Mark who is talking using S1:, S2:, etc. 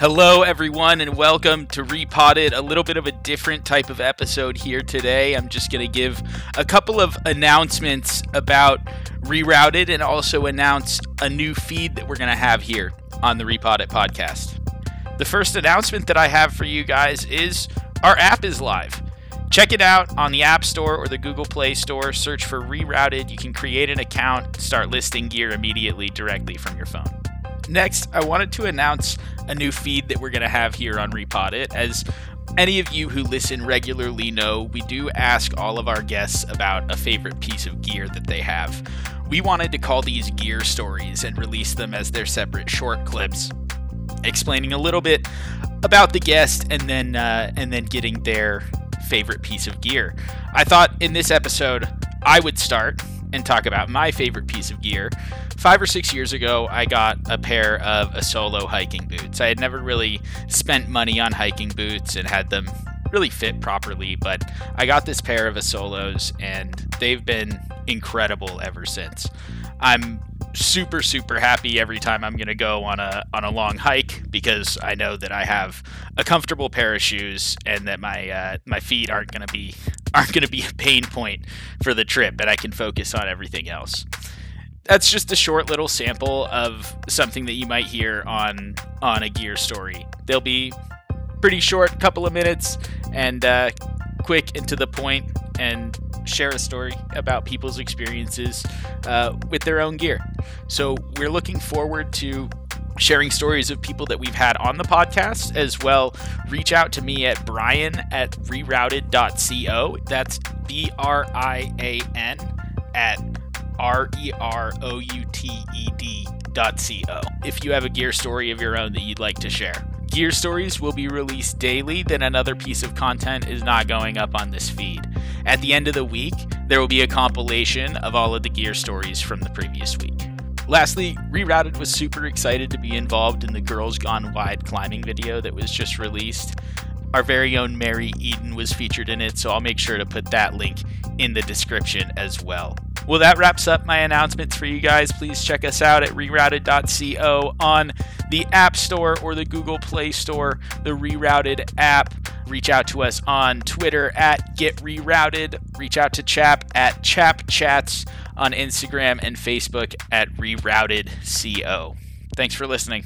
S1: Hello, everyone, and welcome to Rerouted. A little bit of a different type of episode here today. I'm just going to give a couple of announcements about Rerouted and also announce a new feed that we're going to have here on the Rerouted podcast. The first announcement that I have for you guys is our app is live. Check it out on the App Store or the Google Play Store. Search for Rerouted. You can create an account, start listing gear immediately directly from your phone. Next, I wanted to announce a new feed that we're going to have here on Rerouted. As any of you who listen regularly know, we do ask all of our guests about a favorite piece of gear that they have. We wanted to call these gear stories and release them as their separate short clips, explaining a little bit about the guest and then uh, and then getting their favorite piece of gear. I thought in this episode I would start and talk about my favorite piece of gear. Five or six years ago, I got a pair of Asolo hiking boots. I had never really spent money on hiking boots and had them really fit properly, but I got this pair of Asolos and they've been incredible ever since. I'm super super happy every time I'm going to go on a on a long hike because I know that I have a comfortable pair of shoes and that my uh, my feet aren't going to be aren't going to be a pain point for the trip and I can focus on everything else. That's just a short little sample of something that you might hear on on a gear story. They'll be pretty short, couple of minutes, and uh, quick and to the point, and share a story about people's experiences uh, with their own gear. So we're looking forward to sharing stories of people that we've had on the podcast as well. Reach out to me at brian at rerouted.co. That's B R I A N at R E R O U T E D dot co. If you have a gear story of your own that you'd like to share. Gear stories will be released daily, then another piece of content is not going up on this feed. At the end of the week, there will be a compilation of all of the gear stories from the previous week. Lastly, Rerouted was super excited to be involved in the Girls Gone Wide climbing video that was just released. Our very own Mary Eden was featured in it, so I'll make sure to put that link in the description as well. Well, that wraps up my announcements for you guys. Please check us out at rerouted.co on the App Store or the Google Play Store, the Rerouted app. Reach out to us on Twitter at Get Rerouted. Reach out to Chap at Chap Chats on Instagram and Facebook at Rerouted CO. Thanks for listening.